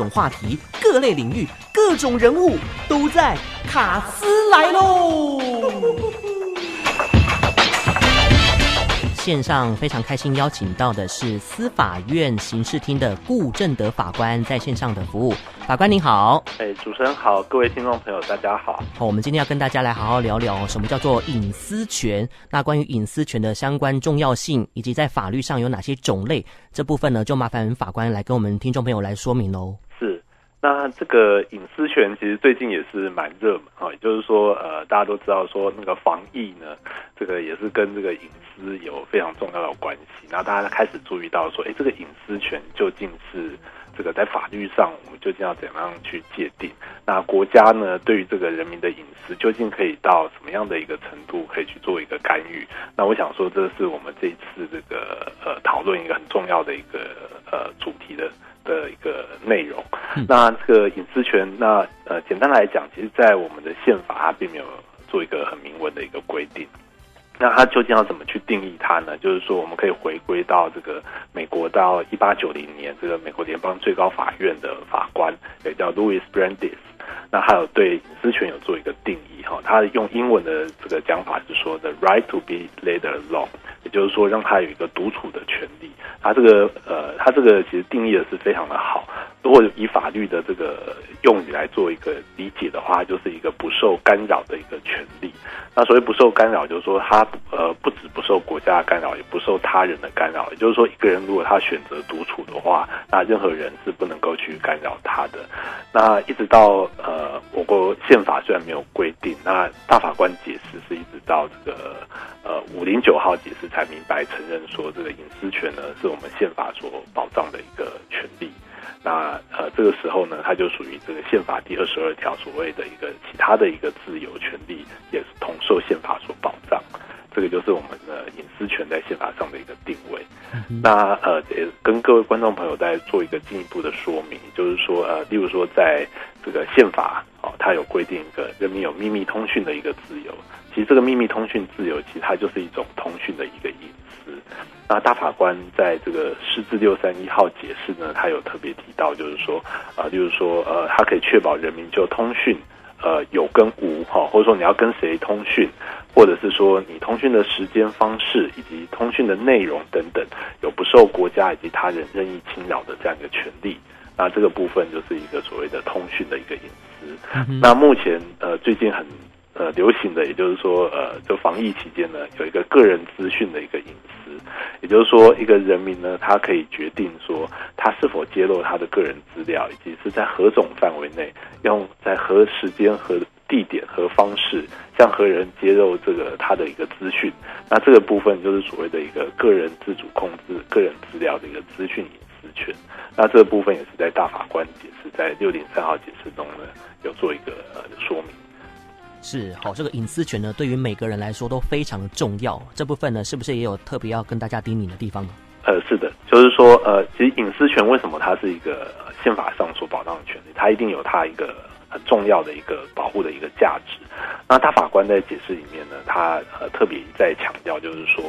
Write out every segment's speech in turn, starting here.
种话题、各类领域、各种人物都在卡斯来喽。线上非常开心，邀请到的是司法院刑事厅的顾正德法官在线上的服务。法官您好，哎，主持人好，各位听众朋友大家好。好，我们今天要跟大家来好好聊聊什么叫做隐私权。那关于隐私权的相关重要性，以及在法律上有哪些种类，这部分呢，就麻烦法官来跟我们听众朋友来说明喽。那这个隐私权其实最近也是蛮热门啊，也就是说，呃，大家都知道说那个防疫呢，这个也是跟这个隐私有非常重要的关系。那大家开始注意到说，哎，这个隐私权究竟是这个在法律上我们究竟要怎样去界定？那国家呢，对于这个人民的隐私究竟可以到什么样的一个程度可以去做一个干预？那我想说，这是我们这一次这个呃讨论一个很重要的一个呃主题的。的一个内容，那这个隐私权，那呃，简单来讲，其实，在我们的宪法，它并没有做一个很明文的一个规定。那它究竟要怎么去定义它呢？就是说，我们可以回归到这个美国到一八九零年，这个美国联邦最高法院的法官也叫 Louis Brandis，那还有对隐私权有做一个定义哈。他用英文的这个讲法是说的 right to be let alone，也就是说，让他有一个独处的权利。他这个呃，他这个其实定义的是非常的好。如果以法律的这个用语来做一个理解的话，就是一个不受干扰的一个权利。那所谓不受干扰，就是说他呃不止不受国家的干扰，也不受他人的干扰。也就是说，一个人如果他选择独处的话，那任何人是不能够去干扰他的。那一直到呃，我国宪法虽然没有规定，那大法官解释是一直到这个呃五零九号解释才明白承认说，这个隐私权呢是我们宪法所保障的一个权利。那呃，这个时候呢，它就属于这个宪法第二十二条所谓的一个其他的一个自由权利，也是同受宪法所保障。这个就是我们的隐私权在宪法上的一个定位。嗯、那呃，也跟各位观众朋友再做一个进一步的说明，就是说呃，例如说在这个宪法哦，它有规定一个人民有秘密通讯的一个自由。其实这个秘密通讯自由，其实它就是一种通讯的一个隐私。那大法官在这个释字六三一号解释呢，他有特别提到，就是说啊、呃，就是说呃，它可以确保人民就通讯呃有跟无哈，或者说你要跟谁通讯，或者是说你通讯的时间方式以及通讯的内容等等，有不受国家以及他人任意侵扰的这样一个权利。那这个部分就是一个所谓的通讯的一个隐私。嗯、那目前呃最近很。呃，流行的，也就是说，呃，就防疫期间呢，有一个个人资讯的一个隐私，也就是说，一个人民呢，他可以决定说，他是否揭露他的个人资料，以及是在何种范围内，用在何时间、何地点、何方式向何人揭露这个他的一个资讯。那这个部分就是所谓的一个个人自主控制个人资料的一个资讯隐私权。那这个部分也是在大法官解释在六零三号解释中呢，有做一个呃说明。是好，这个隐私权呢，对于每个人来说都非常的重要。这部分呢，是不是也有特别要跟大家叮咛的地方呢？呃，是的，就是说，呃，其实隐私权为什么它是一个宪法上所保障的权利？它一定有它一个很重要的一个保护的一个价值。那大法官在解释里面呢，他呃特别在强调，就是说，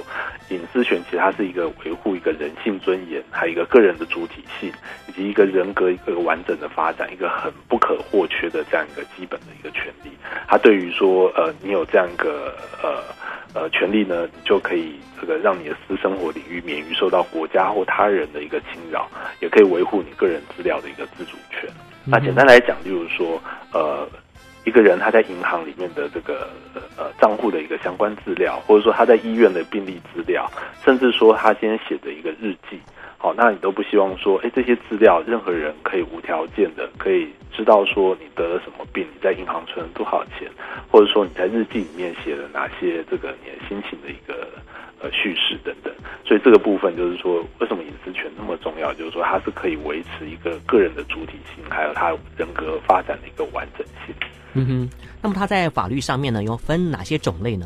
隐私权其实它是一个维护一个人性尊严，还有一个个人的主体性，以及一个人格一个完整的发展，一个很不可或缺的这样一个基本的一个权利。他对于说，呃，你有这样一个呃呃权利呢，你就可以这个让你的私生活领域免于受到国家或他人的一个侵扰，也可以维护你个人资料的一个自主权。那简单来讲，就是说，呃。一个人他在银行里面的这个呃账户的一个相关资料，或者说他在医院的病历资料，甚至说他今天写的一个日记，好，那你都不希望说，哎，这些资料任何人可以无条件的可以知道说你得了什么病，你在银行存了多少钱，或者说你在日记里面写了哪些这个你的心情的一个呃叙事等等。所以这个部分就是说，为什么隐私权那么重要？就是说它是可以维持一个个人的主体性，还有他人格发展的一个完整性。嗯哼，那么它在法律上面呢，又分哪些种类呢？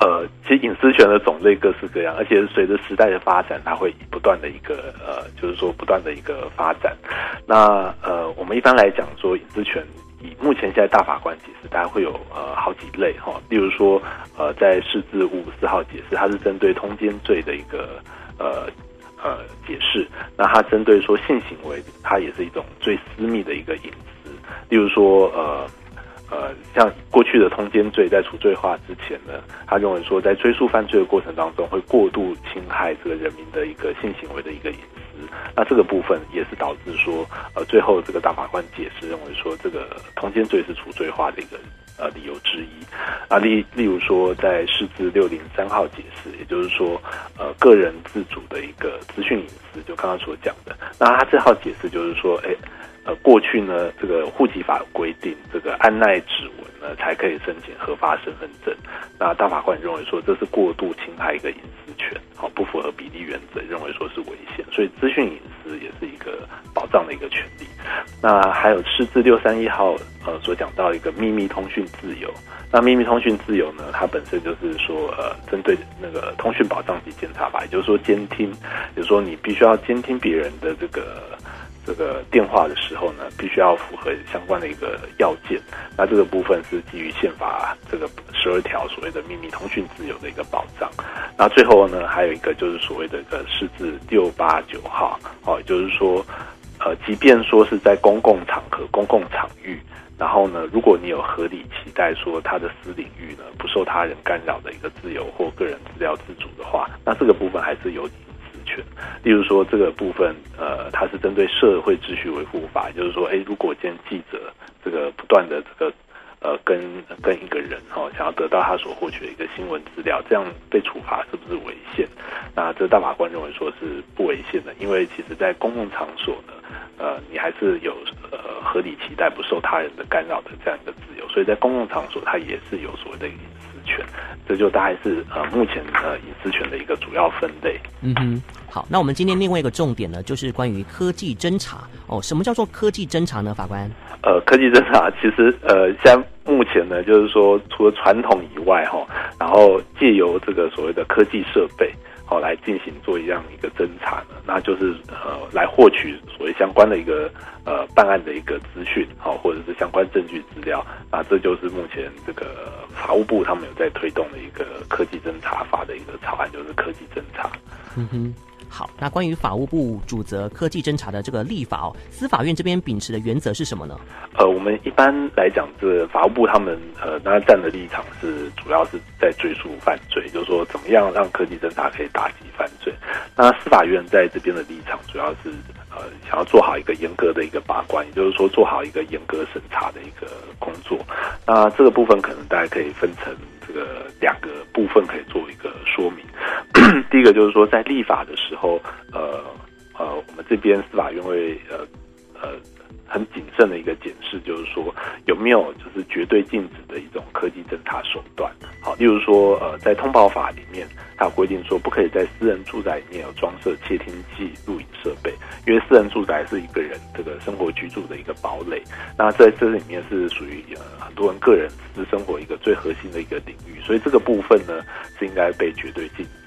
呃，其实隐私权的种类各式各样，而且随着时代的发展，它会不断的一个呃，就是说不断的一个发展。那呃，我们一般来讲说隐私权，以目前现在大法官解释，大家会有呃好几类哈。例如说，呃，在释字五五四号解释，它是针对通奸罪的一个呃。呃解释。那它针对说性行为，它也是一种最私密的一个隐私。例如说，呃呃，像过去的通奸罪在除罪化之前呢，他认为说在追诉犯罪的过程当中会过度侵害这个人民的一个性行为的一个隐私。那这个部分也是导致说，呃，最后这个大法官解释认为说，这个通奸罪是除罪化的一个。呃，理由之一啊，例例如说，在释字六零三号解释，也就是说，呃，个人自主的一个资讯隐私，就刚刚所讲的。那他这号解释就是说，哎，呃，过去呢，这个户籍法规定，这个按捺指纹呢才可以申请核发身份证。那大法官认为说，这是过度侵害一个隐私权，好，不符合比例原则，认为说是危险。所以，资讯隐私也是一个保障的一个权利。那还有释字六三一号。呃，所讲到一个秘密通讯自由，那秘密通讯自由呢，它本身就是说，呃，针对那个通讯保障及监察法，也就是说监听，也就是说你必须要监听别人的这个这个电话的时候呢，必须要符合相关的一个要件。那这个部分是基于宪法这个十二条所谓的秘密通讯自由的一个保障。那最后呢，还有一个就是所谓的一个释字六八九号，哦，就是说，呃，即便说是在公共场合、公共场域。然后呢，如果你有合理期待说他的私领域呢不受他人干扰的一个自由或个人资料自主的话，那这个部分还是有例如说，这个部分呃，它是针对社会秩序维护法，就是说，哎，如果见记者这个不断的这个呃跟跟一个人哈、哦，想要得到他所获取的一个新闻资料，这样被处罚是不是违宪？那这大法官认为说是不违宪的，因为其实在公共场所呢。呃，你还是有呃合理期待不受他人的干扰的这样一个，所以在公共场所，它也是有所谓的隐私权。这就大概是呃目前呃隐私权的一个主要分类。嗯哼，好，那我们今天另外一个重点呢，就是关于科技侦查哦。什么叫做科技侦查呢？法官？呃，科技侦查其实呃，现在目前呢，就是说除了传统以外哈，然后借由这个所谓的科技设备。好，来进行做一样一个侦查呢，那就是呃，来获取所谓相关的一个呃办案的一个资讯，好，或者是相关证据资料，那这就是目前这个法务部他们有在推动的一个科技侦查法的一个草案，就是科技侦查。嗯哼。好，那关于法务部主责科技侦查的这个立法哦，司法院这边秉持的原则是什么呢？呃，我们一般来讲，这法务部他们呃，那站的立场是主要是在追诉犯罪，就是说怎么样让科技侦查可以打击犯罪。那司法院在这边的立场主要是呃，想要做好一个严格的一个把关，也就是说做好一个严格审查的一个工作。那这个部分可能大家可以分成这个两个部分，可以做。第一个就是说，在立法的时候，呃呃，我们这边司法院会呃呃很谨慎的一个检视，就是说有没有就是绝对禁止的一种科技侦查手段。好，例如说呃，在通报法里面，它有规定说不可以在私人住宅里面有装设窃听器、录影设备，因为私人住宅是一个人这个生活居住的一个堡垒。那在这里面是属于呃很多人个人私生活一个最核心的一个领域，所以这个部分呢是应该被绝对禁止。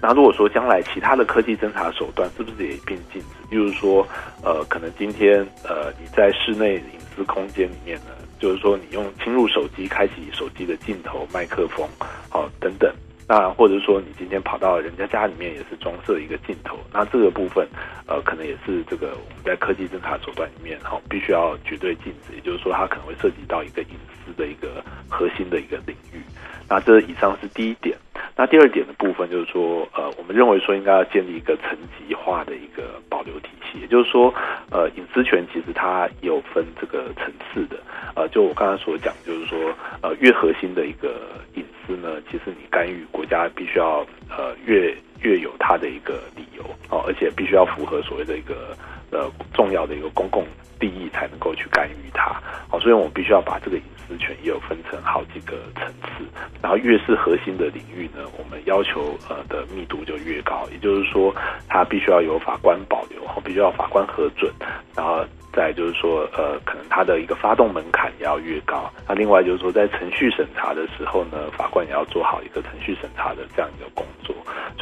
那如果说将来其他的科技侦查手段是不是也一并禁止？比如说，呃，可能今天呃你在室内隐私空间里面呢，就是说你用侵入手机开启手机的镜头、麦克风，好、哦、等等。那或者说你今天跑到人家家里面也是装设一个镜头，那这个部分呃可能也是这个我们在科技侦查手段里面哈、哦、必须要绝对禁止，也就是说它可能会涉及到一个隐私的一个核心的一个领域。那这以上是第一点。那第二点的部分就是说，呃，我们认为说应该要建立一个层级化的一个保留体系，也就是说，呃，隐私权其实它有分这个层次的，呃，就我刚才所讲，就是说，呃，越核心的一个隐私呢，其实你干预国家必须要，呃，越越有它的一个理由哦，而且必须要符合所谓的一个呃重要的一个公共利益才能够去干预它，好，所以我们必须要把这个隐。私权也有分成好几个层次，然后越是核心的领域呢，我们要求呃的密度就越高，也就是说，它必须要有法官保留，必须要法官核准，然后再就是说，呃，可能它的一个发动门槛也要越高。那另外就是说，在程序审查的时候呢，法官也要做好一个程序审查的这样一个工。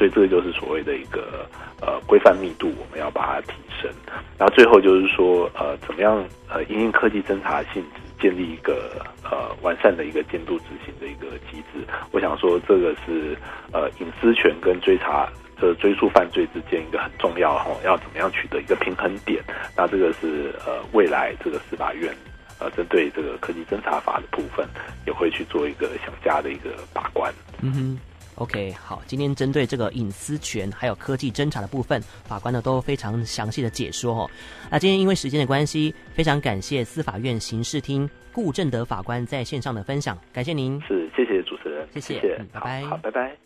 所以这个就是所谓的一个呃规范密度，我们要把它提升。然后最后就是说，呃，怎么样呃，因应科技侦查性质。建立一个呃完善的一个监督执行的一个机制，我想说这个是呃隐私权跟追查这追诉犯罪之间一个很重要哈，要怎么样取得一个平衡点？那这个是呃未来这个司法院呃针对这个科技侦查法的部分也会去做一个想加的一个把关。嗯哼。OK，好，今天针对这个隐私权还有科技侦查的部分，法官呢都非常详细的解说哦。那今天因为时间的关系，非常感谢司法院刑事厅顾正德法官在线上的分享，感谢您。是，谢谢主持人，谢谢，谢谢，嗯，拜拜，好，好，拜拜。